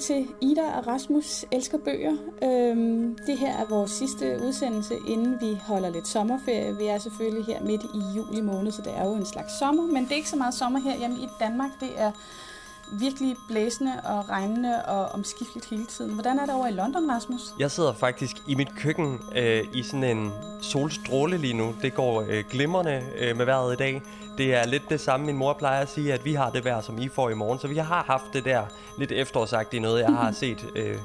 til Ida og Rasmus Elsker Bøger. Øhm, det her er vores sidste udsendelse, inden vi holder lidt sommerferie. Vi er selvfølgelig her midt i juli måned, så det er jo en slags sommer, men det er ikke så meget sommer her hjemme i Danmark. Det er virkelig blæsende og regnende og omskifteligt hele tiden. Hvordan er det over i London, Rasmus? Jeg sidder faktisk i mit køkken øh, i sådan en solstråle lige nu. Det går øh, glimrende øh, med vejret i dag. Det er lidt det samme, min mor plejer at sige, at vi har det vejr, som I får i morgen. Så vi har haft det der lidt efterårsagtige noget, jeg har set øh,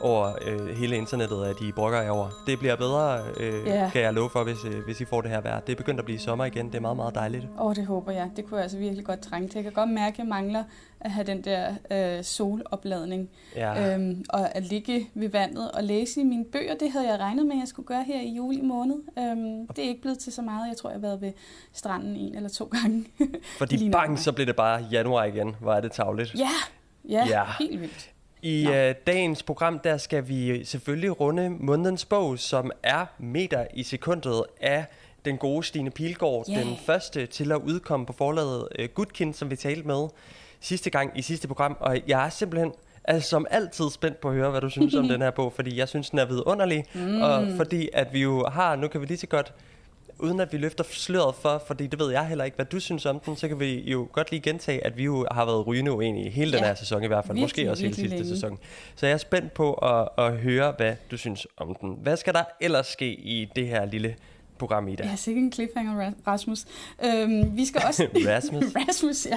over øh, hele internettet, at I brokker jer over. Det bliver bedre, øh, yeah. kan jeg love for, hvis, øh, hvis I får det her vejr. Det er begyndt at blive sommer igen. Det er meget, meget dejligt. Åh, oh, det håber jeg. Det kunne jeg altså virkelig godt trænge til. Jeg kan godt mærke, at jeg mangler at have den der øh, solopladning. Ja. Øhm, og at ligge ved vandet og læse i mine bøger, det havde jeg regnet med, at jeg skulle gøre her i juli måned. Øhm, det er ikke blevet til så meget. Jeg tror, jeg har været ved stranden en eller to gange. Fordi bang, så blev det bare januar igen. Hvor er det tavligt. Ja, ja, ja. helt vildt. I uh, dagens program, der skal vi selvfølgelig runde månedens bog, som er Meter i sekundet af den gode Stine Pilgaard, yeah. den første til at udkomme på forlaget uh, Gudkind, som vi talte med sidste gang i sidste program. Og jeg er simpelthen altså, som altid spændt på at høre, hvad du synes om den her bog, fordi jeg synes, den er vidunderlig, mm. og fordi at vi jo har, nu kan vi lige så godt uden at vi løfter sløret for, fordi det ved jeg heller ikke, hvad du synes om den, så kan vi jo godt lige gentage, at vi jo har været rygende uenige hele ja, den her sæson i hvert fald, virkelig, måske også hele sidste længe. sæson. Så jeg er spændt på at, at høre, hvad du synes om den. Hvad skal der ellers ske i det her lille program i dag. Ja, sikkert en cliffhanger, Rasmus. Øhm, vi skal også... Rasmus. Rasmus, ja.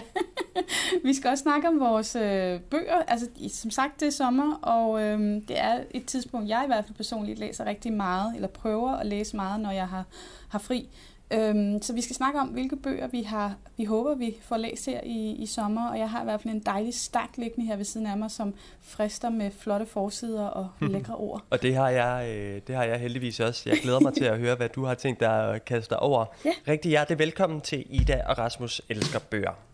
vi skal også snakke om vores øh, bøger. Altså, som sagt, det er sommer, og øhm, det er et tidspunkt, jeg i hvert fald personligt læser rigtig meget, eller prøver at læse meget, når jeg har, har fri. Øhm, så vi skal snakke om, hvilke bøger vi har, vi håber, vi får læst her i, i sommer, og jeg har i hvert fald en dejlig stak liggende her ved siden af mig, som frister med flotte forsider og lækre ord. og det har, jeg, øh, det har jeg heldigvis også. Jeg glæder mig til at høre, hvad du har tænkt dig at kaste dig over. Ja. Rigtig hjertelig velkommen til Ida og Rasmus Elsker Bøger.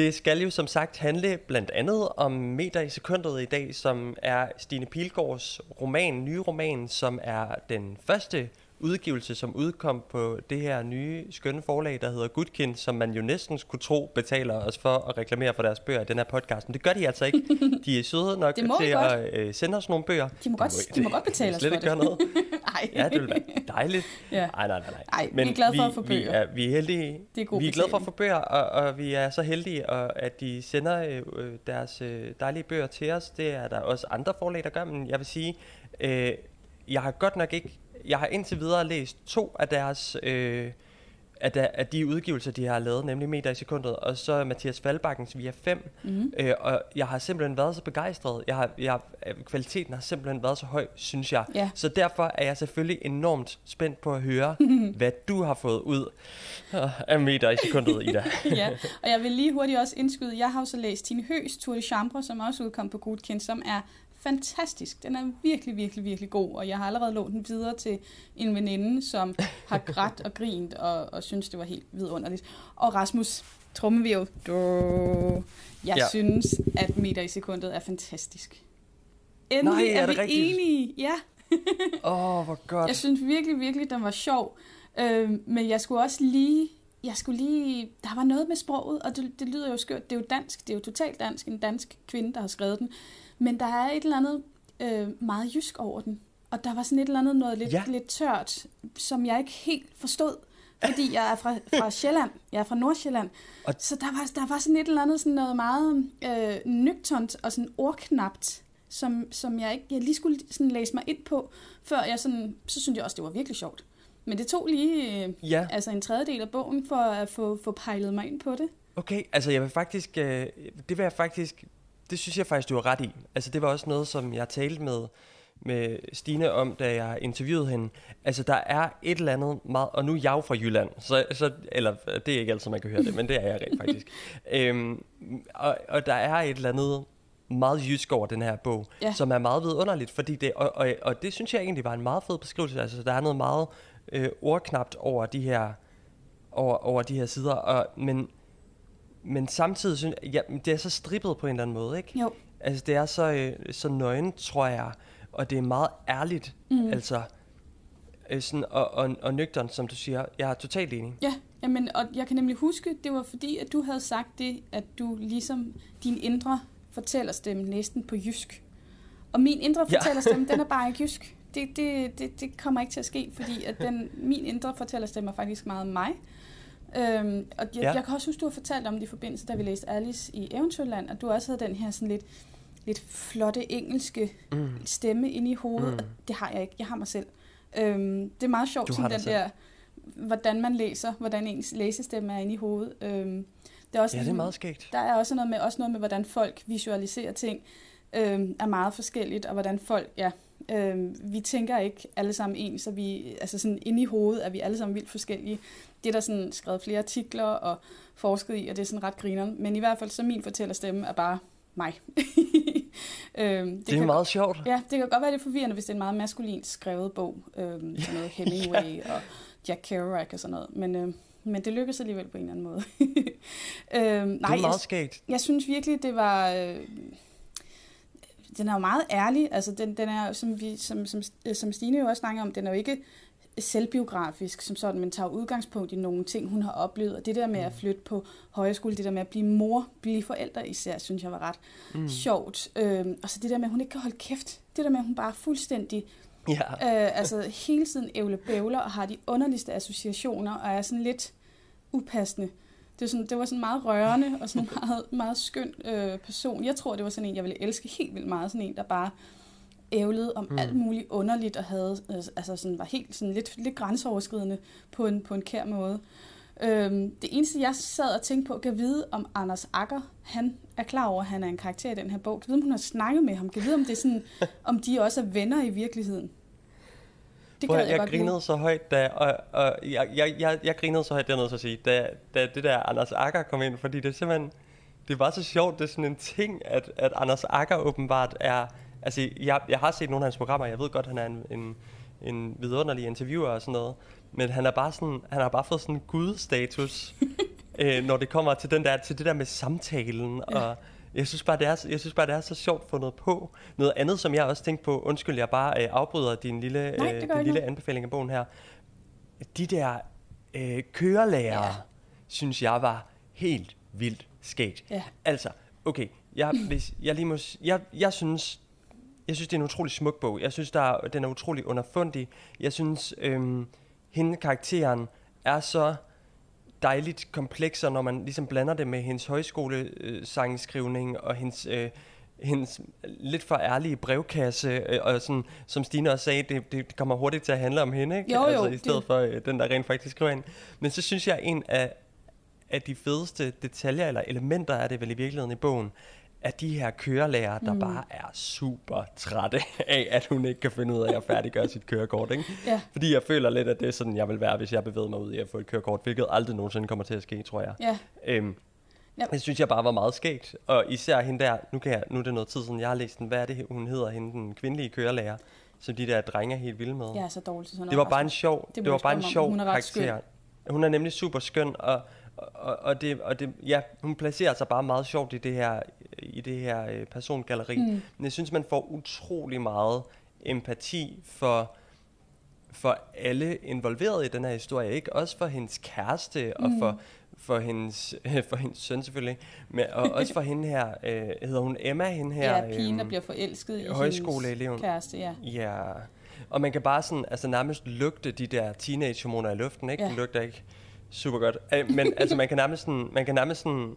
Det skal jo som sagt handle blandt andet om Meter i sekundet i dag, som er Stine Pilgaards roman, nye roman, som er den første udgivelse, som udkom på det her nye skønne forlag, der hedder Gudkind, som man jo næsten skulle tro betaler os for at reklamere for deres bøger i den her podcast. Men det gør de altså ikke. De er søde nok til at øh, sende os nogle bøger. De må, godt, de må, de må godt betale os for det. noget. Ej. Ja, det vil være dejligt. ja. Ej, nej, nej, nej. Ej, Men vi er glade for at få bøger. Vi er, vi er heldige. Det er vi er glade for at få bøger, og, og vi er så heldige, og, at de sender øh, deres øh, dejlige bøger til os. Det er der også andre forlag, der gør, men jeg vil sige, øh, jeg har godt nok ikke jeg har indtil videre læst to af deres... Øh, af, de, af de udgivelser, de har lavet, nemlig Meter i sekundet, og så Mathias Faldbakkens Via 5. Mm-hmm. Øh, og jeg har simpelthen været så begejstret. Jeg har, jeg, kvaliteten har simpelthen været så høj, synes jeg. Yeah. Så derfor er jeg selvfølgelig enormt spændt på at høre, hvad du har fået ud af Meter i sekundet, Ida. ja, og jeg vil lige hurtigt også indskyde, jeg har også læst Tine Høs Tour de Chambre, som også udkom på Godkendt, som er fantastisk. Den er virkelig, virkelig, virkelig god, og jeg har allerede lånt den videre til en veninde, som har grædt og grint og, og synes, det var helt vidunderligt. Og Rasmus, trommevirvel, jeg ja. synes, at meter i sekundet er fantastisk. Endelig Nej, er, er vi rigtigt? enige. Ja. Åh, oh, hvor godt. Jeg synes virkelig, virkelig, den var sjov. Øh, men jeg skulle også lige jeg skulle lige... Der var noget med sproget, og det, det lyder jo skørt. Det er jo dansk. Det er jo totalt dansk. En dansk kvinde, der har skrevet den. Men der er et eller andet øh, meget jysk over den. Og der var sådan et eller andet noget lidt, ja. lidt tørt, som jeg ikke helt forstod. Fordi jeg er fra, fra Sjælland. Jeg er fra Nordsjælland. Og... Så der var, der var sådan et eller andet sådan noget meget øh, nøgtont og sådan ordknapt, som, som jeg ikke jeg lige skulle sådan læse mig ind på, før jeg sådan, så synes jeg også, det var virkelig sjovt. Men det tog lige øh, ja. altså en tredjedel af bogen for at få, få pejlet mig ind på det. Okay, altså jeg vil faktisk, øh, det vil jeg faktisk det synes jeg faktisk, du har ret i. Altså, det var også noget, som jeg talte med, med Stine om, da jeg interviewede hende. Altså, der er et eller andet meget... Og nu er jeg jo fra Jylland, så, så, eller det er ikke altid, man kan høre det, men det er jeg rent faktisk. øhm, og, og der er et eller andet meget jysk over den her bog, ja. som er meget vidunderligt, fordi det, og, og, og det synes jeg egentlig var en meget fed beskrivelse. Altså, der er noget meget øh, ordknapt over de her over, over de her sider, og, men men samtidig synes jeg, ja, det er så strippet på en eller anden måde, ikke? Jo. Altså, det er så, øh, så nøgen, tror jeg, og det er meget ærligt. Mm. Altså, øh, sådan, og, og, og nøgteren, som du siger. Jeg er totalt enig. Ja, jamen, og jeg kan nemlig huske, det var fordi, at du havde sagt det, at du ligesom din indre fortællerstemme næsten på jysk. Og min indre Ja. fortællerstemme, den er bare ikke jysk. Det, det, det, det kommer ikke til at ske, fordi at den, min indre fortællerstemme er faktisk meget mig. Øhm, og jeg, Ja. jeg kan også huske, du har fortalt om det i forbindelse, da vi læste Alice i Eventyrland, at du også havde den her sådan lidt, lidt flotte engelske Mm. stemme inde i hovedet. Mm. Mm. Det har jeg ikke. Jeg har mig selv. Øhm, det er meget sjovt, sådan den selv. der, hvordan man læser, hvordan ens læsestemme er inde i hovedet. Øhm, det er også Ja, det er sådan- meget skægt. der er også noget med, også noget med hvordan folk visualiserer ting, øhm, er meget forskelligt, og hvordan folk, ja, øhm, vi tænker ikke alle sammen ens, så vi, altså sådan inde i hovedet er vi alle sammen vildt forskellige. Det er der sådan skrevet flere artikler og forsket i, og det er sådan ret griner. Men i hvert fald så min fortællerstemme er bare mig. øhm, Det, det er kan, meget sjovt. Ja, det kan godt være lidt forvirrende, hvis det er en meget maskulint skrevet bog. Øhm, sådan noget Hemingway ja. og Jack Kerouac og sådan noget. Men, øhm, men det lykkedes alligevel på en eller anden måde. øhm, det nej, er jeg, meget skægt. jeg synes virkelig, det var... Øh, den er jo meget ærlig. Altså, den, den er, som, vi, som, som, som Stine jo også snakker om, den er jo ikke selvbiografisk som sådan, men tager udgangspunkt i nogle ting, hun har oplevet. Og det der med at flytte på højskole, det der med at blive mor, blive forældre især, synes jeg var ret mm. sjovt. Øhm, og så det der med, at hun ikke kan holde kæft. Det der med, at hun bare er fuldstændig Ja. øh, altså hele tiden ævle bævler og har de underligste associationer og er sådan lidt upassende. Det, sådan, det var sådan meget rørende og sådan en meget, meget skøn øh, person. Jeg tror, det var sådan en, jeg ville elske helt vildt meget. Sådan en, der bare ævlede om mm. alt muligt underligt og havde, øh, altså sådan, var helt sådan lidt, lidt grænseoverskridende på en, på en kær måde. Øhm, det eneste, jeg sad og tænkte på, kan vide, om Anders Akker, han er klar over, at han er en karakter i den her bog. Kan vide, om hun har snakket med ham. Kan vide, om, det er sådan, om de også er venner i virkeligheden. Det Prøv, jeg, jeg grinede så højt, da, og, og jeg, jeg, jeg, jeg grinede så højt, det er noget at sige, da, da det der Anders Akker kom ind, fordi det er simpelthen, det var så sjovt, det er sådan en ting, at, at Anders Akker åbenbart er, altså jeg, jeg har set nogle af hans programmer, jeg ved godt, han er en, en, en vidunderlig interviewer og sådan noget, men han er bare sådan, han har bare fået sådan en gudstatus, øh, når det kommer til, den der, til det der med samtalen, Ja. og jeg synes, bare, det er, jeg synes bare, det er så sjovt fundet på. Noget andet, som jeg også tænkte på, undskyld, jeg bare øh, afbryder din lille, Nej, øh, din lille anbefaling af bogen her. De der øh, kørelærer, Ja. synes jeg var helt vildt skægt. Ja. Altså, okay, jeg, hvis jeg lige må, jeg, jeg synes, jeg synes, det er en utrolig smuk bog. Jeg synes, der er, den er utrolig underfundig. Jeg synes, øhm, hende karakteren er så dejligt kompleks, og når man ligesom blander det med hendes højskolesangskrivning og hendes, øh, hendes lidt for ærlige brevkasse, øh, og sådan, som Stine også sagde, det, det kommer hurtigt til at handle om hende, ikke? Jo, jo, altså, I det- stedet for øh, den, der rent faktisk skriver ind. Men så synes jeg, en af, af de fedeste detaljer, eller elementer er det vel i virkeligheden i bogen, er de her kørelærer, der mm. bare er super trætte af, at hun ikke kan finde ud af at færdiggøre sit kørekort. Ikke? Ja. Fordi jeg føler lidt, at det er sådan, jeg vil være, hvis jeg bevæger mig ud i at få et kørekort, hvilket aldrig nogensinde kommer til at ske, tror jeg. Ja, Øhm, Ja. Det synes jeg bare var meget skægt. Og især hende der, nu, kan jeg, nu er det noget tid siden, jeg har læst den, hvad er det, hun hedder, hende, den kvindelige kørelærer, som de der drenge er helt vilde med. jeg er så dårlig til sådan Det noget. var bare en sjov, Det det, det var bare en sjov Hun er ret skøn. karakter. Hun er nemlig super skøn, og, og, og, det, og det, ja, hun placerer sig bare meget sjovt i det her, i det her øh, persongalleri. Mm. Men jeg synes, man får utrolig meget empati for, for alle involveret i den her historie. Ikke også for hendes kæreste og for, for, hendes, for hendes søn selvfølgelig, men og også for hende her, øh, hedder hun Emma, hende her? Ja, pigen, der øhm, bliver forelsket i højskoleeleven. hendes kæreste, ja. Ja, og man kan bare sådan, altså nærmest lugte de der teenage-hormoner i luften, ikke? Ja. Det lugter ikke super godt. Øh, Men altså, man kan nærmest sådan, man kan nærmest sådan,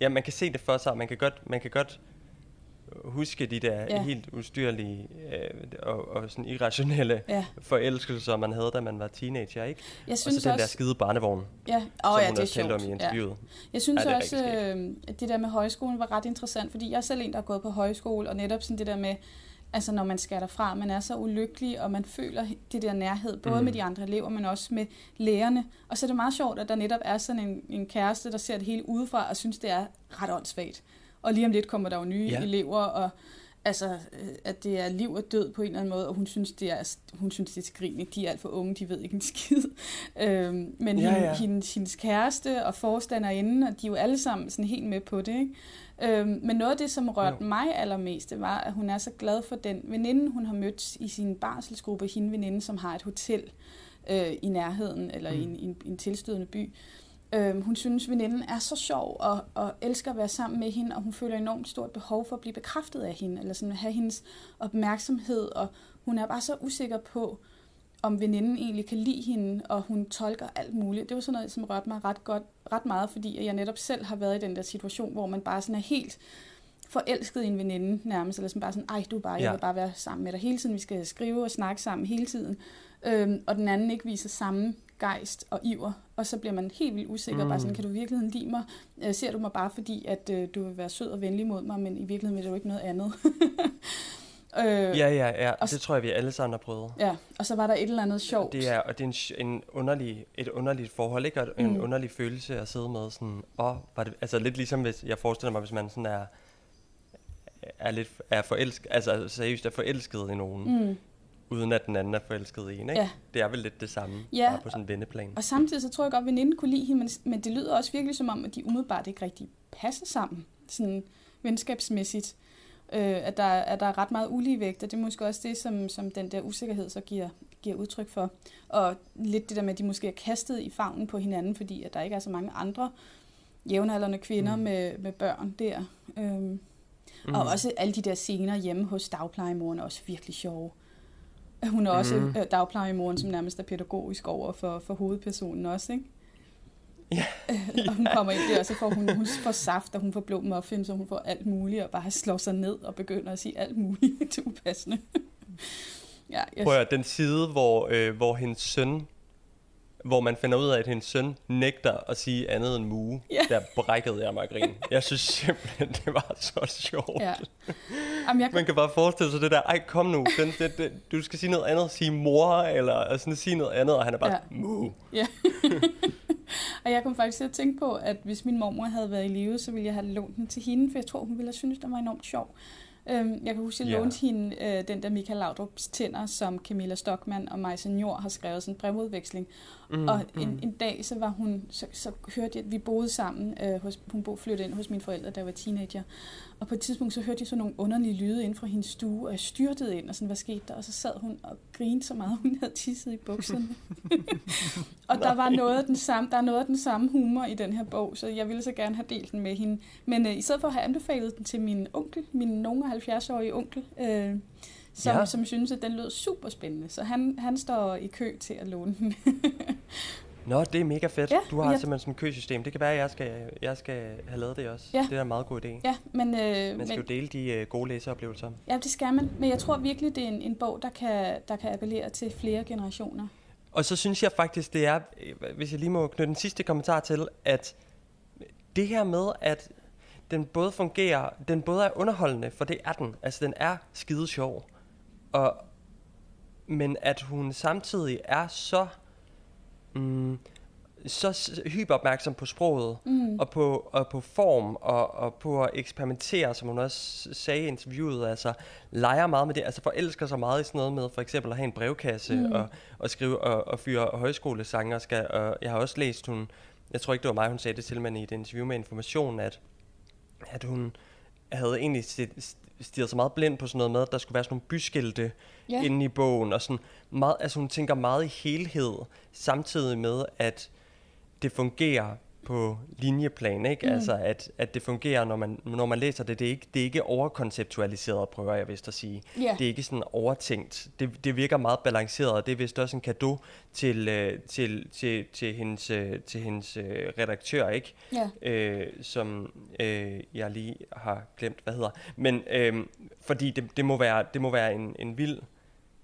ja, man kan se det for sig, og man kan godt, man kan godt huske de der Ja. ja. helt ustyrlige øh, og, og sådan irrationelle Ja. forelskelser, man havde, da man var teenager, ikke? Jeg og synes så den også, der skide barnevogn, ja, oh, åh, som ja, hun det er også om i Ja. interviewet. Jeg synes Ja, det også, rigtig øh, at det der med højskolen var ret interessant, fordi jeg er selv en, der har gået på højskole, og netop sådan det der med, altså når man skal derfra, man er så ulykkelig, og man føler det der nærhed, både mm. med de andre elever, men også med lærerne. Og så er det meget sjovt, at der netop er sådan en, en kæreste, der ser det hele udefra, og synes, det er ret åndssvagt. Og lige om lidt kommer der jo nye ja. Elever, og altså, øh, at det er liv og død på en eller anden måde, og hun synes, det er, hun synes, det er skrigende. De er alt for unge, de ved ikke en skid. Øhm, men ja, ja. Hendes, hendes kæreste og forstanderinde, og de er jo alle sammen sådan helt med på det. Ikke? Øhm, men noget af det, som rørte ja. mig allermest, det var, at hun er så glad for den veninde, hun har mødt i sin barselsgruppe, hende veninde, som har et hotel øh, i nærheden, eller mm. i, en, i, en, en tilstødende by. Øhm, hun synes, veninden er så sjov og, og elsker at være sammen med hende, og hun føler enormt stort behov for at blive bekræftet af hende, eller sådan at have hendes opmærksomhed, og hun er bare så usikker på, om veninden egentlig kan lide hende, og hun tolker alt muligt. Det var sådan noget, som rørte mig ret, godt, ret meget, fordi jeg netop selv har været i den der situation, hvor man bare sådan er helt forelsket i en veninde nærmest, eller sådan bare sådan, ej, du er bare, jeg vil bare være sammen med dig hele tiden, vi skal skrive og snakke sammen hele tiden. Øhm, og den anden ikke viser samme gejst og iver, og så bliver man helt vildt usikker, mm. bare sådan, kan du virkelig lide mig? Øh, ser du mig bare fordi, at øh, du vil være sød og venlig mod mig, men i virkeligheden vil du ikke noget andet. øh, ja, ja, ja, og, det tror jeg, vi alle sammen har prøvet. Ja, og så var der et eller andet sjovt. Det er, og det er en, en underlig, et underligt forhold, ikke? Og en mm. underlig følelse at sidde med sådan, åh, oh, var det, altså lidt ligesom hvis, jeg forestiller mig, hvis man sådan er, er lidt, er forelsket, altså seriøst er forelsket i nogen. Mm uden at den anden er forelsket i en, ikke? Ja. Det er vel lidt det samme, ja. bare på sådan en vendeplan. Og samtidig så tror jeg godt, at veninden kunne lide hende, men, men det lyder også virkelig som om, at de umiddelbart ikke rigtig passer sammen, sådan venskabsmæssigt. Øh, at, der, at der er ret meget uligevægt, og det er måske også det, som, som den der usikkerhed så giver, giver udtryk for. Og lidt det der med, at de måske er kastet i favnen på hinanden, fordi at der ikke er så mange andre jævnaldrende kvinder mm. med, med børn der. Øhm, mm. Og også alle de der scener hjemme hos dagplejemoren er også virkelig sjove. Hun er også mm. dagplejemoren, som nærmest er pædagogisk over for, for hovedpersonen også, ikke? Ja. og hun kommer ind der, og så får hun, hun får saft, og hun får blå muffins, og hun får alt muligt, og bare slår sig ned og begynder at sige alt muligt til upassende. ja, jeg... Prøv at den side, hvor, øh, hvor hendes søn hvor man finder ud af, at hendes søn nægter at sige andet end mue, yeah. der brækkede jeg mig grin. Jeg synes simpelthen, det var så sjovt. Ja. Jamen, jeg. Man kan bare forestille sig det der, ej kom nu, den, den, den, du skal sige noget andet, sige mor, eller sådan sige noget andet, og han er bare, ja. mue. Ja. og jeg kom faktisk til at tænke på, at hvis min mormor havde været i live, så ville jeg have lånt den til hende, for jeg tror, hun ville have syntes, den var enormt sjov. Øhm, jeg kan huske, at jeg lånte yeah. hende øh, den der Michael Laudrups tænder, som Camilla Stockmann og Maja Senior har skrevet sådan en brevudveksling. Mm, og en, mm. en dag, så var hun, så, så hørte jeg, at vi boede sammen, øh, hos, hun boede flyttede ind hos mine forældre, da jeg var teenager. Og på et tidspunkt, så hørte jeg sådan nogle underlige lyde ind fra hendes stue, og jeg styrtede ind, og sådan, hvad skete der? Og så sad hun og grinede så meget, hun havde tisset i bukserne. og der var noget af den samme, der er noget af den samme humor i den her bog, så jeg ville så gerne have delt den med hende. Men øh, i stedet for at have anbefalet den til min onkel, min nogen 70-årige onkel, øh, som, ja. som synes, at den lød super spændende. Så han, han står i kø til at låne den. Nå, det er mega fedt. Ja, du har ja. simpelthen sådan et køsystem. Det kan være, at jeg skal, jeg skal have lavet det også. Ja. Det er en meget god idé. Ja, men, øh, man skal men, jo dele de øh, gode læseoplevelser. Ja, det skal man. Men jeg tror virkelig, det er en, en bog, der kan, der kan appellere til flere generationer. Og så synes jeg faktisk, det er, hvis jeg lige må knytte en sidste kommentar til, at det her med, at den både fungerer, den både er underholdende, for det er den. Altså, den er skide sjov. Og, men at hun samtidig er så mm, så hyperopmærksom på sproget, mm. og, på, og på form, og, og på at eksperimentere, som hun også sagde i interviewet, altså leger meget med det, altså forelsker sig meget i sådan noget med for eksempel at have en brevkasse, mm. og, og skrive og, og fyre højskolesanger, skal, og jeg har også læst, hun, jeg tror ikke det var mig, hun sagde det til, men i et interview med Information, at, at hun havde egentlig stirret så meget blind på sådan noget med, at der skulle være sådan nogle byskilte yeah. inde i bogen, og sådan meget, altså hun tænker meget i helhed, samtidig med, at det fungerer på linjeplan, ikke? Mm. Altså, at, at det fungerer, når man, når man læser det. Det er ikke, det er ikke overkonceptualiseret, prøver jeg vist at sige. Yeah. Det er ikke sådan overtænkt. Det, det virker meget balanceret, og det er vist også en gave til, øh, til, til, til hendes, øh, til hendes øh, redaktør, ikke? Yeah. Øh, som øh, jeg lige har glemt, hvad hedder. Men øh, fordi det, det, må være, det må være en, en vild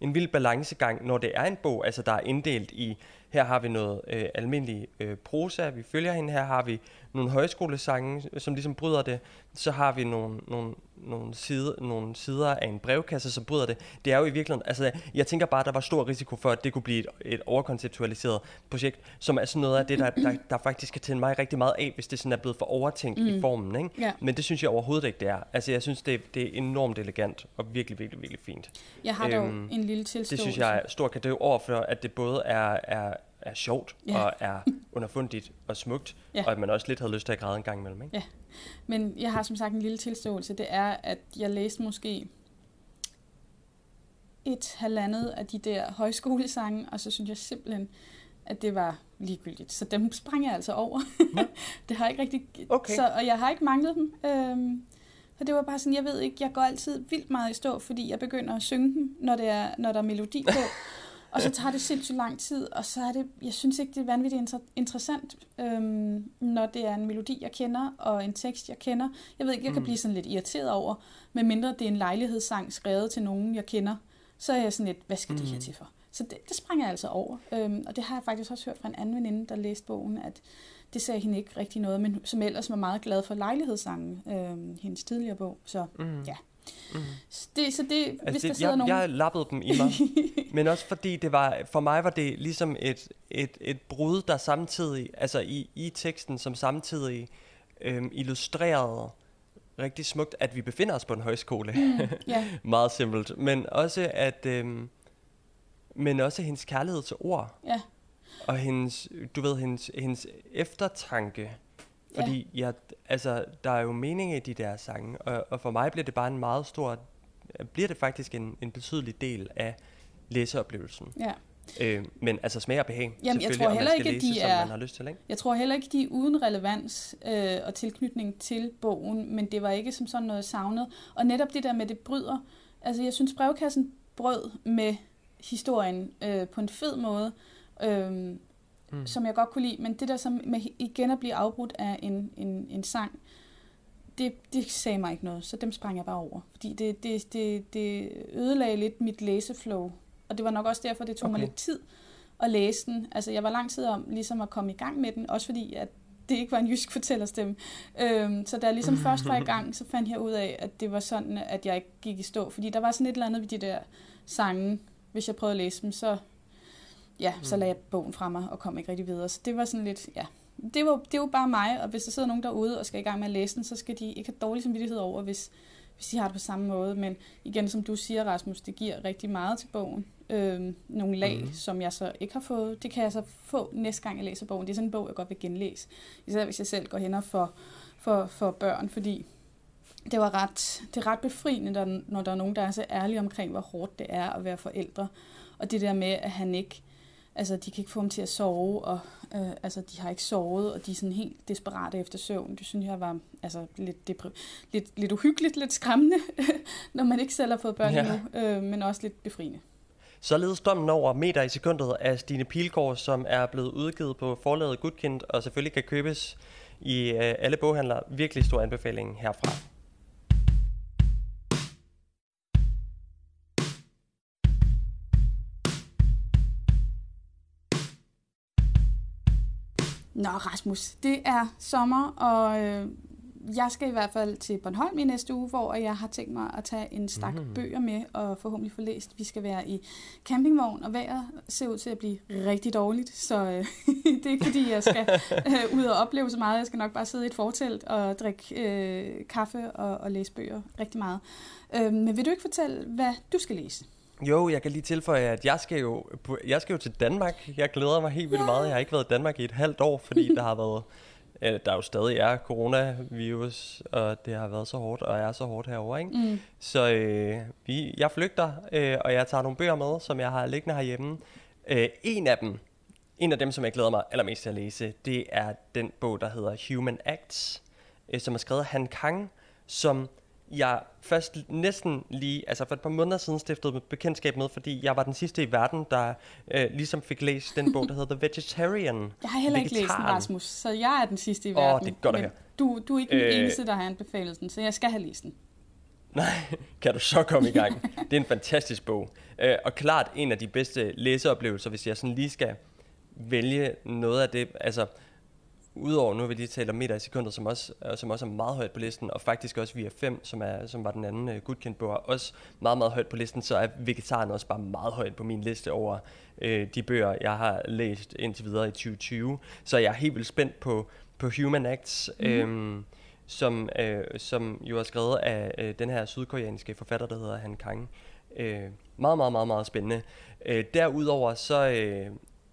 en vild balancegang, når det er en bog, altså der er inddelt i her har vi noget øh, almindelig øh, prosa, vi følger hende. Her har vi nogle højskolesange, som ligesom bryder det. Så har vi nogle, nogle, nogle, side, nogle sider af en brevkasse, som bryder det. Det er jo i virkeligheden, altså jeg tænker bare, at der var stor risiko for, at det kunne blive et, et overkonceptualiseret projekt, som er sådan noget af det, der, der, der faktisk kan tænde mig rigtig meget af, hvis det sådan er blevet for overtænkt mm. i formen. Ikke? Ja. Men det synes jeg overhovedet ikke, det er. Altså jeg synes, det, det er enormt elegant og virkelig, virkelig, virkelig fint. Jeg har dog øhm, en lille tilståelse. Det synes jeg er stor kadø over for, at det både er, er, er sjovt ja. og er underfundigt og smukt, ja. og at man også lidt havde lyst til at græde en gang imellem. Ikke? Ja, men jeg har som sagt en lille tilståelse. Det er, at jeg læste måske et halvandet af de der højskolesange, og så synes jeg simpelthen, at det var ligegyldigt. Så dem sprang jeg altså over. Ja. det har ikke rigtig... Okay. Så, og jeg har ikke manglet dem. Øhm, for det var bare sådan, jeg ved ikke, jeg går altid vildt meget i stå, fordi jeg begynder at synge dem, når, det er, når der er melodi på. Og så tager det sindssygt lang tid, og så er det, jeg synes ikke, det er vanvittigt interessant, øhm, når det er en melodi, jeg kender, og en tekst, jeg kender. Jeg ved ikke, jeg kan mm. blive sådan lidt irriteret over, medmindre det er en lejlighedssang skrevet til nogen, jeg kender, så er jeg sådan lidt, hvad skal mm. det her til for? Så det, det springer jeg altså over. Øhm, og det har jeg faktisk også hørt fra en anden veninde, der læste bogen, at det sagde hende ikke rigtig noget, men som ellers var meget glad for lejlighedssangen, øhm, hendes tidligere bog. Så mm. ja, Mm. Det, så det, altså hvis det, der sidder jeg, nogen... jeg lappede dem i mig, men også fordi det var, for mig var det ligesom et, et, et brud, der samtidig, altså i, i teksten, som samtidig øhm, illustrerede rigtig smukt, at vi befinder os på en højskole. Mm, yeah. Meget simpelt. Men også at, øhm, men også hendes kærlighed til ord. Ja. Og hendes, du ved, hendes, hendes eftertanke fordi ja. jeg, altså, der er jo mening i de der sange, og, og for mig bliver det bare en meget stor, bliver det faktisk en, en betydelig del af læseoplevelsen. Ja. Øh, men altså smag og behag, Jamen, jeg tror heller ikke, læse, de er, man har lyst til. Ikke? Jeg tror heller ikke, de er uden relevans øh, og tilknytning til bogen, men det var ikke som sådan noget savnet. Og netop det der med, det bryder, altså jeg synes, brevkassen brød med historien øh, på en fed måde. Øh, mm. som jeg godt kunne lide. Men det der som med igen at blive afbrudt af en, en, en sang, det, det sagde mig ikke noget, så dem sprang jeg bare over. Fordi det, det, det, det ødelagde lidt mit læseflow. Og det var nok også derfor, det tog okay. mig lidt tid at læse den. Altså, jeg var lang tid om ligesom at komme i gang med den, også fordi, at det ikke var en jysk fortællerstemme. Øhm, så da jeg ligesom først var i gang, så fandt jeg ud af, at det var sådan, at jeg ikke gik i stå. Fordi der var sådan et eller andet ved de der sange, hvis jeg prøvede at læse dem, så ja, så lagde jeg bogen fra mig og kom ikke rigtig videre. Så det var sådan lidt, ja, det var, det var bare mig, og hvis der sidder nogen derude og skal i gang med at læse den, så skal de ikke have dårlig samvittighed over, hvis, hvis de har det på samme måde. Men igen, som du siger, Rasmus, det giver rigtig meget til bogen. Øhm, nogle lag, mm. som jeg så ikke har fået. Det kan jeg så få næste gang, jeg læser bogen. Det er sådan en bog, jeg godt vil genlæse. Især hvis jeg selv går hen og for, for, for børn, fordi det var ret, det er ret befriende, når der er nogen, der er så ærlige omkring, hvor hårdt det er at være forældre. Og det der med, at han ikke Altså, de kan ikke få ham til at sove, og øh, altså, de har ikke sovet, og de er sådan helt desperate efter søvn. Det synes jeg var altså, lidt, depri- lidt, lidt uhyggeligt, lidt skræmmende, når man ikke selv har fået børn ja. endnu, øh, men også lidt befriende. Således dommen over meter i sekundet af Stine Pilgaard, som er blevet udgivet på forlaget Gudkind, og selvfølgelig kan købes i øh, alle boghandlere. Virkelig stor anbefaling herfra. Nå, Rasmus, det er sommer, og øh, jeg skal i hvert fald til Bornholm i næste uge, hvor jeg har tænkt mig at tage en stak mm. bøger med og forhåbentlig få læst. Vi skal være i campingvogn, og vejret ser ud til at blive rigtig dårligt, så øh, det er ikke fordi, jeg skal øh, ud og opleve så meget. Jeg skal nok bare sidde i et fortelt og drikke øh, kaffe og, og læse bøger rigtig meget. Øh, men vil du ikke fortælle, hvad du skal læse? Jo, jeg kan lige tilføje, at jeg skal jo, jeg skal jo til Danmark. Jeg glæder mig helt vildt meget. Jeg har ikke været i Danmark i et halvt år, fordi der har været, der jo stadig er coronavirus, og det har været så hårdt, og er så hårdt herovre. Ikke? Mm. Så øh, vi, jeg flygter, øh, og jeg tager nogle bøger med, som jeg har liggende herhjemme. Øh, en af dem, en af dem, som jeg glæder mig allermest til at læse, det er den bog, der hedder Human Acts, øh, som er skrevet af Han Kang, som jeg først næsten lige, altså for et par måneder siden stiftede bekendtskab med, fordi jeg var den sidste i verden, der øh, ligesom fik læst den bog, der hedder The Vegetarian. Jeg har heller ikke læst den, Rasmus, så jeg er den sidste i verden. Åh, det er godt at høre. Du, du er ikke den øh, eneste, der har anbefalet den, så jeg skal have læst den. Nej, kan du så komme i gang. det er en fantastisk bog. Øh, og klart en af de bedste læseoplevelser, hvis jeg sådan lige skal vælge noget af det. Altså, udover nu vil de tale om meter i sekundet, som også, øh, som også er meget højt på listen, og faktisk også via 5, som, er, som var den anden uh, godkendt bog, også meget, meget højt på listen, så er vegetaren også bare meget højt på min liste over uh, de bøger, jeg har læst indtil videre i 2020. Så jeg er helt vildt spændt på, på Human Acts, mm. øhm, som, øh, som jo er skrevet af øh, den her sydkoreanske forfatter, der hedder Han Kang. Øh, meget, meget, meget, meget spændende. Øh, derudover så øh,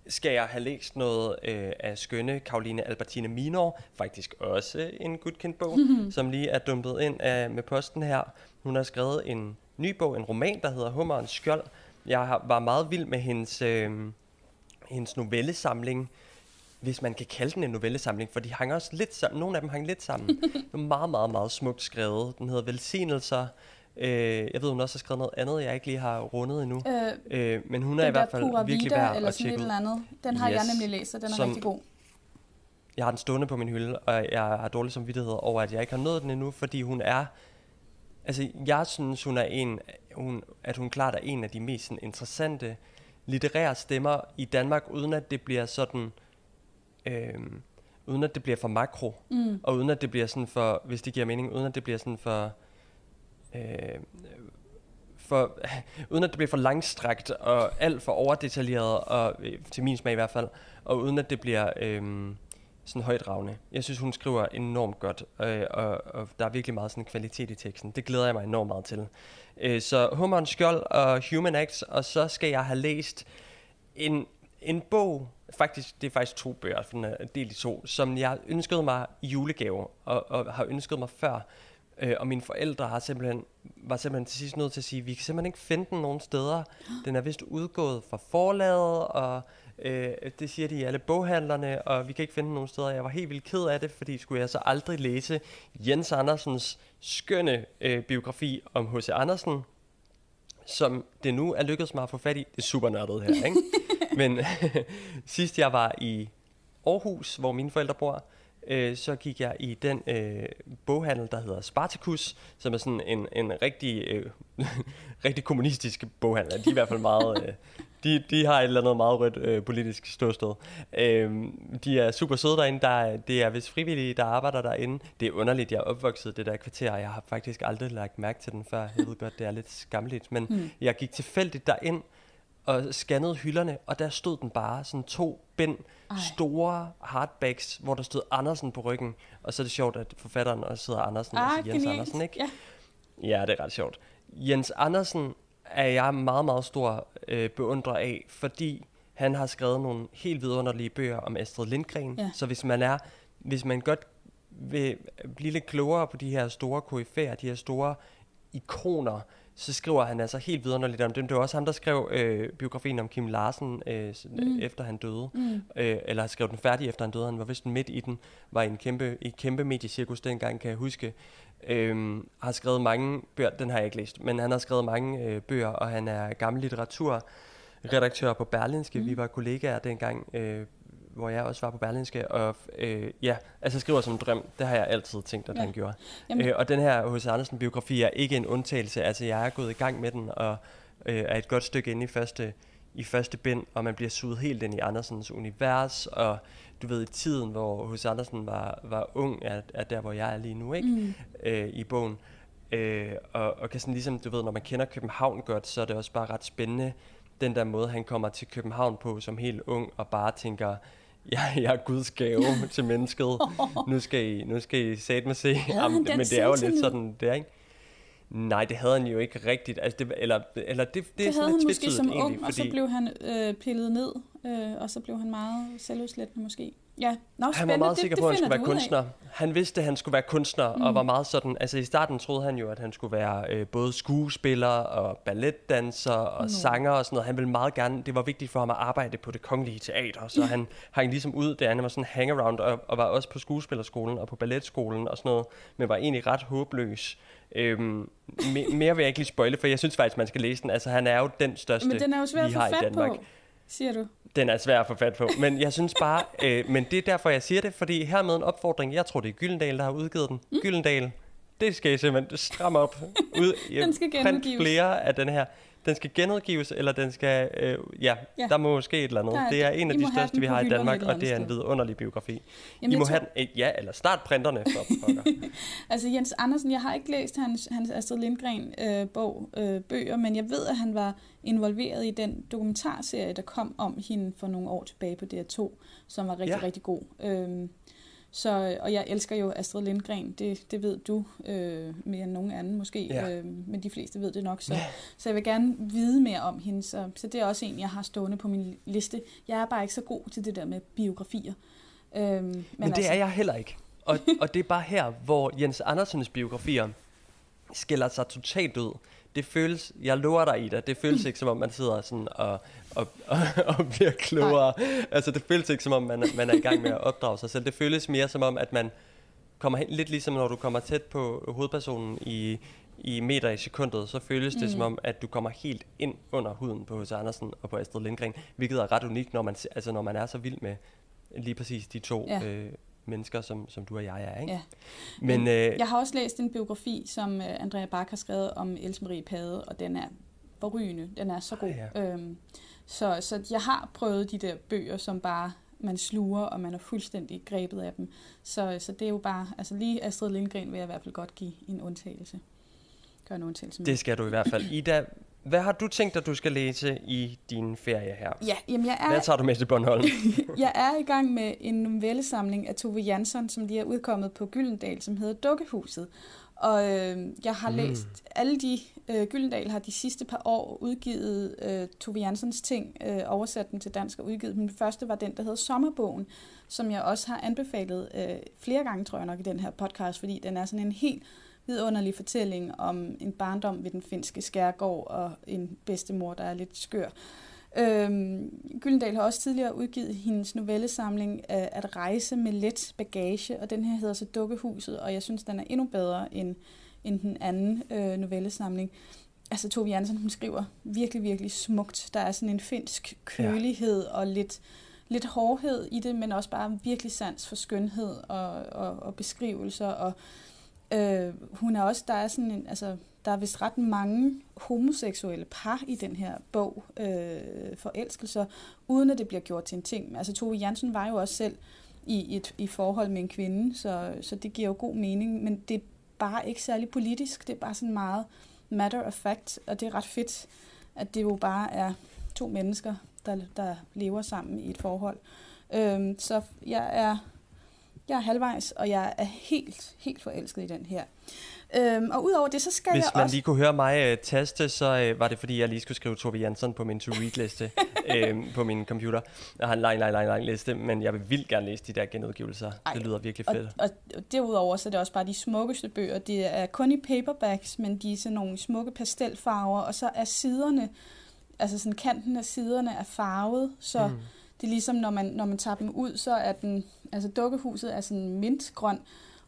skal jeg have læst noget øh, af skønne Karoline Albertine Minor, faktisk også en godkendt bog, mm-hmm. som lige er dumpet ind af, med posten her. Hun har skrevet en ny bog, en roman, der hedder Hummerens Skjold. Jeg har, var meget vild med hendes, øh, hendes novellesamling, hvis man kan kalde den en novellesamling, for de hang også lidt sammen. Nogle af dem hang lidt sammen. Det var meget, meget, meget smukt skrevet. Den hedder Velsignelser. Øh, jeg ved, hun også har skrevet noget andet, jeg ikke lige har rundet endnu. Øh, øh, men hun er i hvert fald virkelig værd eller at tjekke ud. Eller andet. Den har yes, jeg nemlig læst, og den er som, rigtig god. Jeg har den stående på min hylde, og jeg har dårlig samvittighed over, at jeg ikke har nået den endnu, fordi hun er... Altså, jeg synes, hun er en, hun, at hun klart er en af de mest sådan, interessante litterære stemmer i Danmark, uden at det bliver sådan... Øh, uden at det bliver for makro, mm. og uden at det bliver sådan for, hvis det giver mening, uden at det bliver sådan for øh, for, uden at det bliver for langstrakt og alt for overdetaljeret, og, øh, til min smag i hvert fald, og uden at det bliver øh, sådan højdragende. Jeg synes, hun skriver enormt godt, øh, og, og der er virkelig meget sådan kvalitet i teksten. Det glæder jeg mig enormt meget til. Øh, så Hummeren Skjold og Human Acts, og så skal jeg have læst en, en bog, faktisk, det er faktisk to bøger, for den er delt i to, som jeg ønskede mig i julegave, og, og har ønsket mig før, Øh, og mine forældre har simpelthen, var simpelthen til sidst nødt til at sige, vi kan simpelthen ikke finde den nogen steder. Den er vist udgået fra forlaget, og øh, det siger de i alle boghandlerne, og vi kan ikke finde den nogen steder. Jeg var helt vildt ked af det, fordi skulle jeg så aldrig læse Jens Andersens skønne øh, biografi om H.C. Andersen, som det nu er lykkedes mig at få fat i. Det er super nørdet her, ikke? Men sidst jeg var i Aarhus, hvor mine forældre bor, øh, så gik jeg i den øh, boghandel, der hedder Spartacus, som er sådan en, en rigtig, øh, rigtig kommunistisk boghandel. De er i hvert fald meget... Øh, de, de har et eller andet meget rødt øh, politisk ståsted. Øh, de er super søde derinde. Der, det er vist frivillige, der arbejder derinde. Det er underligt, jeg er opvokset det der kvarter, og jeg har faktisk aldrig lagt mærke til den før. Jeg ved godt, det er lidt skamligt, men mm. jeg gik tilfældigt derind, og scannede hylderne, og der stod den bare sådan to bind, Ej. store hardbacks, hvor der stod Andersen på ryggen. Og så er det sjovt, at forfatteren også hedder Andersen, ah, altså Jens genialt. Andersen, ikke? Ja. ja, det er ret sjovt. Jens Andersen er jeg meget, meget stor øh, beundrer af, fordi han har skrevet nogle helt vidunderlige bøger om Astrid Lindgren. Ja. Så hvis man er, hvis man godt vil blive lidt klogere på de her store koryfærer, de her store ikoner, så skriver han altså helt vidunderligt om dem. Det var også ham, der skrev øh, biografien om Kim Larsen, øh, mm. efter han døde. Mm. Øh, eller skrev den færdig efter han døde. Han var vist midt i den, var i en kæmpe, i kæmpe mediecirkus dengang, kan jeg huske. Øh, har skrevet mange bøger, den har jeg ikke læst, men han har skrevet mange øh, bøger, og han er gammel litteraturredaktør på Berlinske. Mm. Vi var kollegaer dengang øh, hvor jeg også var på Berlinske, og øh, ja, altså skriver som en drøm, det har jeg altid tænkt, at ja. han gjorde. Øh, og den her H.C. Andersen-biografi er ikke en undtagelse, altså jeg er gået i gang med den, og øh, er et godt stykke inde i første, i første bind, og man bliver suget helt ind i Andersens univers, og du ved, i tiden, hvor H.C. Andersen var, var ung, er, er der, hvor jeg er lige nu, ikke? Mm. Øh, I bogen. Øh, og, og kan sådan ligesom, du ved, når man kender København godt, så er det også bare ret spændende, den der måde, han kommer til København på som helt ung, og bare tænker, jeg, jeg er Guds gave til mennesket. Nu skal I, nu skal I mig se. Jamen, men det er jo lidt sådan, det er ikke? Nej, det havde han jo ikke rigtigt. Altså, det, eller, eller det, det, det er sådan havde han måske som egentlig, ung, fordi... og så blev han øh, pillet ned, øh, og så blev han meget selvudslættende måske. Ja, Nå, han var meget sikker det, på, at han skulle være kunstner. Af. Han vidste, at han skulle være kunstner, mm. og var meget sådan... Altså i starten troede han jo, at han skulle være øh, både skuespiller og balletdanser og no. sanger og sådan noget. Han ville meget gerne... Det var vigtigt for ham at arbejde på det kongelige teater, så han hang ligesom ud der. Han var sådan hangaround og, og var også på skuespillerskolen og på balletskolen og sådan noget, men var egentlig ret håbløs. Øhm, me, mere vil jeg ikke lige spoile, for jeg synes faktisk, man skal læse den. Altså, han er jo den største, Men den er jo svær at få fat på, siger du. Den er svær at få fat på. Men jeg synes bare, øh, men det er derfor, jeg siger det, fordi her med en opfordring, jeg tror, det er Gyldendal, der har udgivet den. Mm. Gyldendal, det skal jeg simpelthen stramme op. Ud, Den skal print genudgives. flere af den her. Den skal genudgives, eller den skal... Øh, ja, Ja. der må ske et eller andet. Der er- det er en af I de største, vi har i Danmark, og det er en vidunderlig biografi. Jamen, I må tror- have den, ja, eller start printerne for. Altså Jens Andersen, jeg har ikke læst hans, hans Astrid Lindgren øh, bog, øh, bøger, men jeg ved, at han var involveret i den dokumentarserie, der kom om hende for nogle år tilbage på DR2, som var rigtig, ja. rigtig god. Øhm, så, og jeg elsker jo Astrid Lindgren, det, det ved du øh, mere end nogen anden måske, Ja. øh, men de fleste ved det nok. Så, Ja. så jeg vil gerne vide mere om hende, så, så det er også en, jeg har stående på min liste. Jeg er bare ikke så god til det der med biografier. Øhm, men Men, det altså, er jeg heller ikke. Og, og det er bare her, hvor Jens Andersens biografier skiller sig totalt ud. Det føles, jeg lover dig Ida, det føles ikke som om man sidder sådan og, og, og, og bliver klogere. Altså det føles ikke som om man, man er i gang med at opdrage sig selv. Det føles mere som om, at man kommer hen, lidt ligesom når du kommer tæt på hovedpersonen i, i meter i sekundet, så føles det Mm. som om, at du kommer helt ind under huden på H.C. Andersen og på Astrid Lindgren, hvilket er ret unikt, når man, altså når man er så vild med lige præcis de to Ja. øh, mennesker, som, som du og jeg er. Ikke? Ja. Men øh, Jeg har også læst en biografi, som øh, Andrea Bak har skrevet om Else Marie Pade, og den er forrygende. Den er så god. Ah, Øhm, så, så jeg har prøvet de der bøger, som bare man sluger, og man er fuldstændig grebet af dem. Så, så det er jo bare, altså lige Astrid Lindgren vil jeg i hvert fald godt give en undtagelse. Gør en undtagelse med. det skal du i hvert fald. Ida, hvad har du tænkt dig, du skal læse i din ferie her? Ja, jamen jeg Hvad er, tager du med til Bornholm? jeg er i gang med en novellesamling af Tove Jansson, som lige er udkommet på Gyldendal, som hedder Dukkehuset. Og øh, jeg har Mm. læst alle de, øh, Gyldendal har de sidste par år udgivet øh, Tove Janssons ting, øh, oversat den til dansk og udgivet. Den første var den, der hedder Sommerbogen, som jeg også har anbefalet øh, flere gange, tror jeg nok, i den her podcast, fordi den er sådan en helt vidunderlig fortælling om en barndom ved den finske skærgård og en bedstemor, der er lidt skør. Øhm, Gyldendal har også tidligere udgivet hendes novellesamling øh, At rejse med let bagage, og den her hedder så Dukkehuset, og jeg synes, den er endnu bedre end, end den anden øh, novellesamling. Altså Tove Jansson, hun skriver virkelig, virkelig smukt. Der er sådan en finsk kølighed ja. og lidt, lidt hårdhed i det, men også bare virkelig sans for skønhed og, og, og beskrivelser. Og øh, hun er også, der er sådan en, altså, der er vist ret mange homoseksuelle par i den her bog, øh, forelskelser, uden at det bliver gjort til en ting. Altså Tove Jansen var jo også selv i et i forhold med en kvinde, så, så det giver jo god mening, men det er bare ikke særlig politisk, det er bare sådan meget matter of fact, og det er ret fedt, at det jo bare er to mennesker, der, der lever sammen i et forhold. Øh, så jeg er, jeg er halvvejs, og jeg er helt, helt forelsket i den her. Øhm, og udover det, så skal Hvis jeg man også... lige kunne høre mig uh, taste, så uh, var det fordi, jeg lige skulle skrive Tove Jansson på min to-read-liste øhm, på min computer. Jeg har en lang, lang, lang, lang liste, men jeg vil vildt gerne læse de der genudgivelser. Ej, det lyder virkelig fedt. og, og derudover så er det også bare de smukkeste bøger. Det er kun i paperbacks, men de er sådan nogle smukke pastelfarver, og så er siderne, altså sådan kanten af siderne er farvet, så mm det er ligesom, når man, når man tager dem ud, så er den, altså dukkehuset er sådan mintgrøn,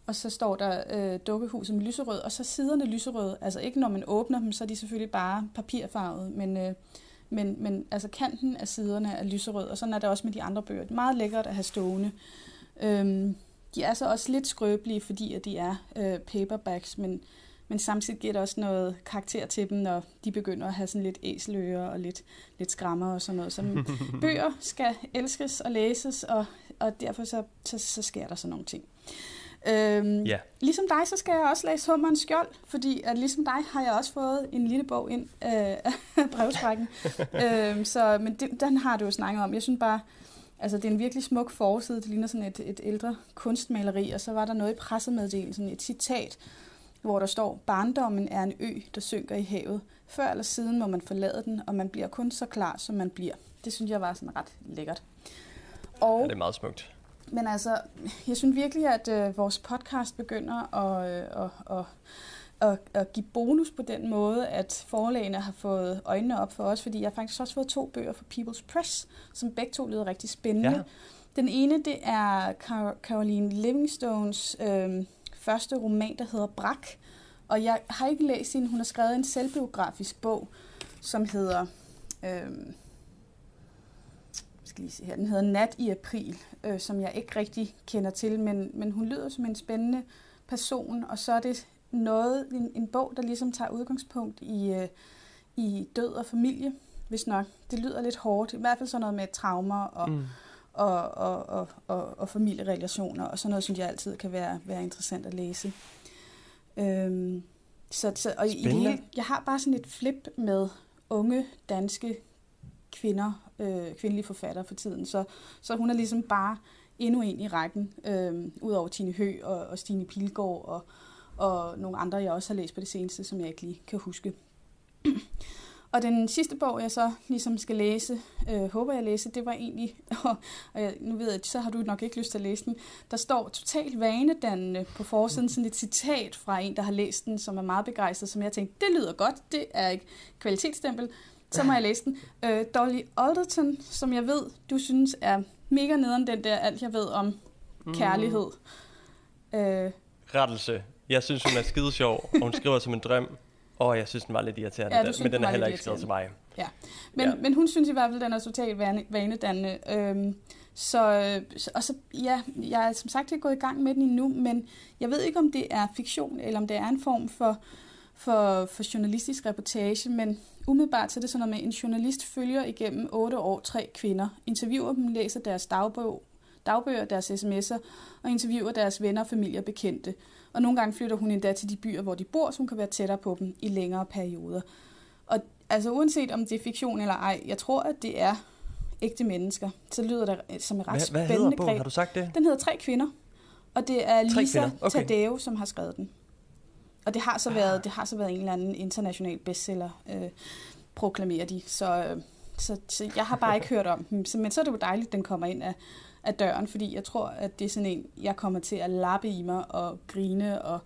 og så står der øh, dukkehuset med lyserød, og så siderne lyserøde. Altså ikke når man åbner dem, så er de selvfølgelig bare papirfarvet, men, øh, men, men altså kanten af siderne er lyserød, og sådan er det også med de andre bøger. Det er meget lækkert at have stående. Øhm, de er så også lidt skrøbelige, fordi at de er øh, paperbacks, men, men samtidig giver det også noget karakter til dem, når de begynder at have sådan lidt æselører og lidt, lidt skrammer og sådan noget. Så bøger skal elskes og læses, og, og derfor så, så, så sker der sådan nogle ting. Øhm, Ja. Ligesom dig, så skal jeg også læse Hummerens Skjold, fordi at ligesom dig har jeg også fået en lille bog ind øh, af brevsprækken. øhm, så, men det, den har du jo snakket om. Jeg synes bare, altså det er en virkelig smuk forside. Det ligner sådan et, et ældre kunstmaleri, og så var der noget i pressemeddelelsen, et citat, hvor der står, barndommen er en ø, der synker i havet. Før eller siden må man forlade den, og man bliver kun så klar, som man bliver. Det synes jeg var sådan ret lækkert. Og Ja, det er meget smukt. men altså, jeg synes virkelig, at øh, vores podcast begynder at, øh, at, at, at, at give bonus på den måde, at forlagene har fået øjnene op for os, fordi jeg har faktisk også fået to bøger fra People's Press, som begge to lyder rigtig spændende. Ja. Den ene, det er Car- Caroline Livingstones øh, første roman, der hedder Brak, og jeg har ikke læst hende. Hun har skrevet en selvbiografisk bog, som hedder... Øh, skal lige se her. Den hedder Nat i april, øh, som jeg ikke rigtig kender til, men, men hun lyder som en spændende person, og så er det noget, en, en bog, der ligesom tager udgangspunkt i, øh, i død og familie, hvis nok. Det lyder lidt hårdt, i hvert fald sådan noget med traumer og, mm og, og, og, og, og familierelationer, og sådan noget synes jeg altid kan være, være interessant at læse. Øhm, så, så, og i det hele, jeg har bare sådan et flip med unge danske kvinder, øh, kvindelige forfattere for tiden, så, så hun er ligesom bare endnu en i rækken, øh, udover Tine Hø og, og Stine Pilgaard og, og nogle andre, jeg også har læst på det seneste, som jeg ikke lige kan huske. Og den sidste bog, jeg så ligesom skal læse, øh, håber jeg læse, det var egentlig, og, og jeg, nu ved jeg, så har du nok ikke lyst til at læse den, der står totalt vanedannende på forsiden, sådan et citat fra en, der har læst den, som er meget begejstret, som jeg tænkte, det lyder godt, det er ikke kvalitetsstempel, så må jeg læse den. Øh, Dolly Alderton, som jeg ved, du synes er mega nederen den der, alt jeg ved om mm. kærlighed. Mm. Øh. Rettelse. Jeg synes, hun er skide sjov, og hun skriver som en drøm. Og jeg synes, den var lidt irriterende, ja, synes, men den er heller ikke skrevet til mig. Ja. Men, ja. men hun synes i hvert fald, den er totalt vanedannende. Øhm, så, og så, ja, jeg er som sagt ikke gået i gang med den endnu, men jeg ved ikke, om det er fiktion, eller om det er en form for, for, for journalistisk reportage, men umiddelbart så er det sådan noget med, en journalist følger igennem otte år tre kvinder, interviewer dem, læser deres dagbog, dagbøger, deres sms'er, og interviewer deres venner, familie og bekendte. Og nogle gange flytter hun endda til de byer, hvor de bor, så hun kan være tættere på dem i længere perioder. Og altså uanset om det er fiktion eller ej, jeg tror, at det er ægte mennesker. Så lyder det som en ret hvad, spændende hvad hedder bogen? Har du sagt det? Den hedder Tre Kvinder. Og det er Lisa okay. Tadeo, som har skrevet den. Og det har så været, ah. det har så været en eller anden international bestseller, øh, proklamerer de. Så, øh, så, så jeg har bare ikke hørt om dem. Men så er det jo dejligt, at den kommer ind af, af døren, fordi jeg tror, at det er sådan en, jeg kommer til at lappe i mig og grine og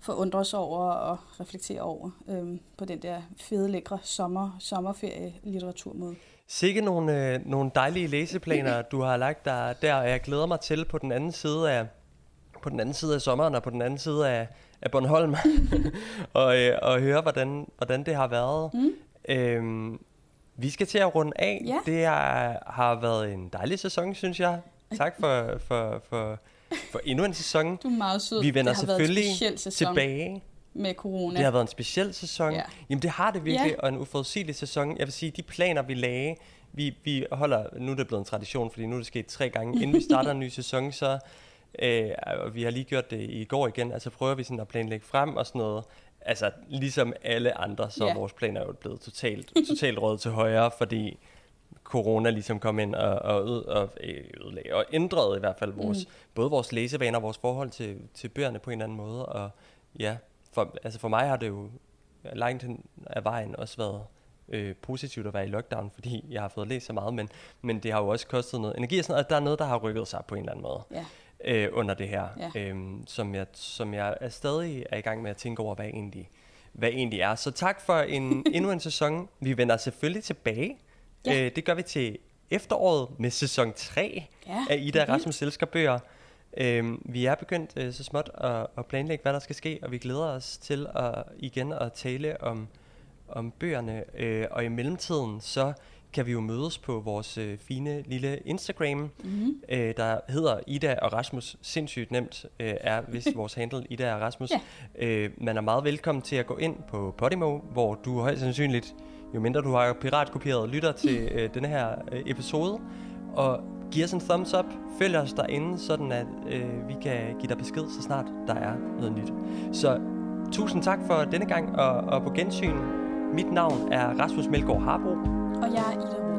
forundres over og reflektere over øhm, på den der fede, lækre sommer, sommerferie litteraturmåde. Sikke nogle, øh, nogle dejlige læseplaner, du har lagt der, der, og jeg glæder mig til på den anden side af, på den anden side af sommeren og på den anden side af, af Bornholm, og, øh, og høre, hvordan, hvordan det har været. Mm. Øhm, vi skal til at runde af. Ja. Det er, har været en dejlig sæson, synes jeg. Tak for, for, for, for endnu en sæson. Du er meget sød. Vi vender selvfølgelig tilbage. Med corona. Det har været en speciel sæson. Ja. Jamen det har det virkelig, ja. og en uforudsigelig sæson. Jeg vil sige, de planer vi lagde, vi, vi holder, nu er det blevet en tradition, fordi nu er det sket tre gange, inden vi starter en ny sæson, så øh, og vi har lige gjort det i går igen, altså prøver vi sådan at planlægge frem og sådan noget. Altså ligesom alle andre, så ja. vores planer er jo blevet totalt, totalt råd til højre, fordi corona ligesom kom ind og, og, øde, og, øh, ødelagde, og ændrede i hvert fald vores, mm. både vores læsevaner og vores forhold til, til bøgerne på en eller anden måde. Og ja, for, altså for mig har det jo langt hen af vejen også været øh, positivt at være i lockdown, fordi jeg har fået læst så meget, men, men det har jo også kostet noget energi, og sådan, og der er noget, der har rykket sig på en eller anden måde. Ja. Øh, under det her, ja. øhm, som, jeg, som jeg er stadig er i gang med at tænke over, hvad egentlig, hvad egentlig er. Så tak for en, endnu en sæson. Vi vender selvfølgelig tilbage Ja. Øh, det gør vi til efteråret med sæson 3 ja, af Ida Rasmus Selskabøger. Øh, vi er begyndt øh, så småt at, at planlægge, hvad der skal ske, og vi glæder os til at igen at tale om, om bøgerne. Øh, og i mellemtiden, så kan vi jo mødes på vores øh, fine lille Instagram, mm-hmm. øh, der hedder Ida og Rasmus. Sindssygt nemt øh, er hvis vores handle Ida og Rasmus. Ja. Øh, man er meget velkommen til at gå ind på Podimo, hvor du højst sandsynligt jo mindre du har piratkopieret lytter til øh, denne her øh, episode, og giv os en thumbs up, følg os derinde, sådan at øh, vi kan give dig besked, så snart der er noget nyt. Så tusind tak for denne gang, og, og på gensyn. Mit navn er Rasmus Melgaard Harbo. Og jeg er Ida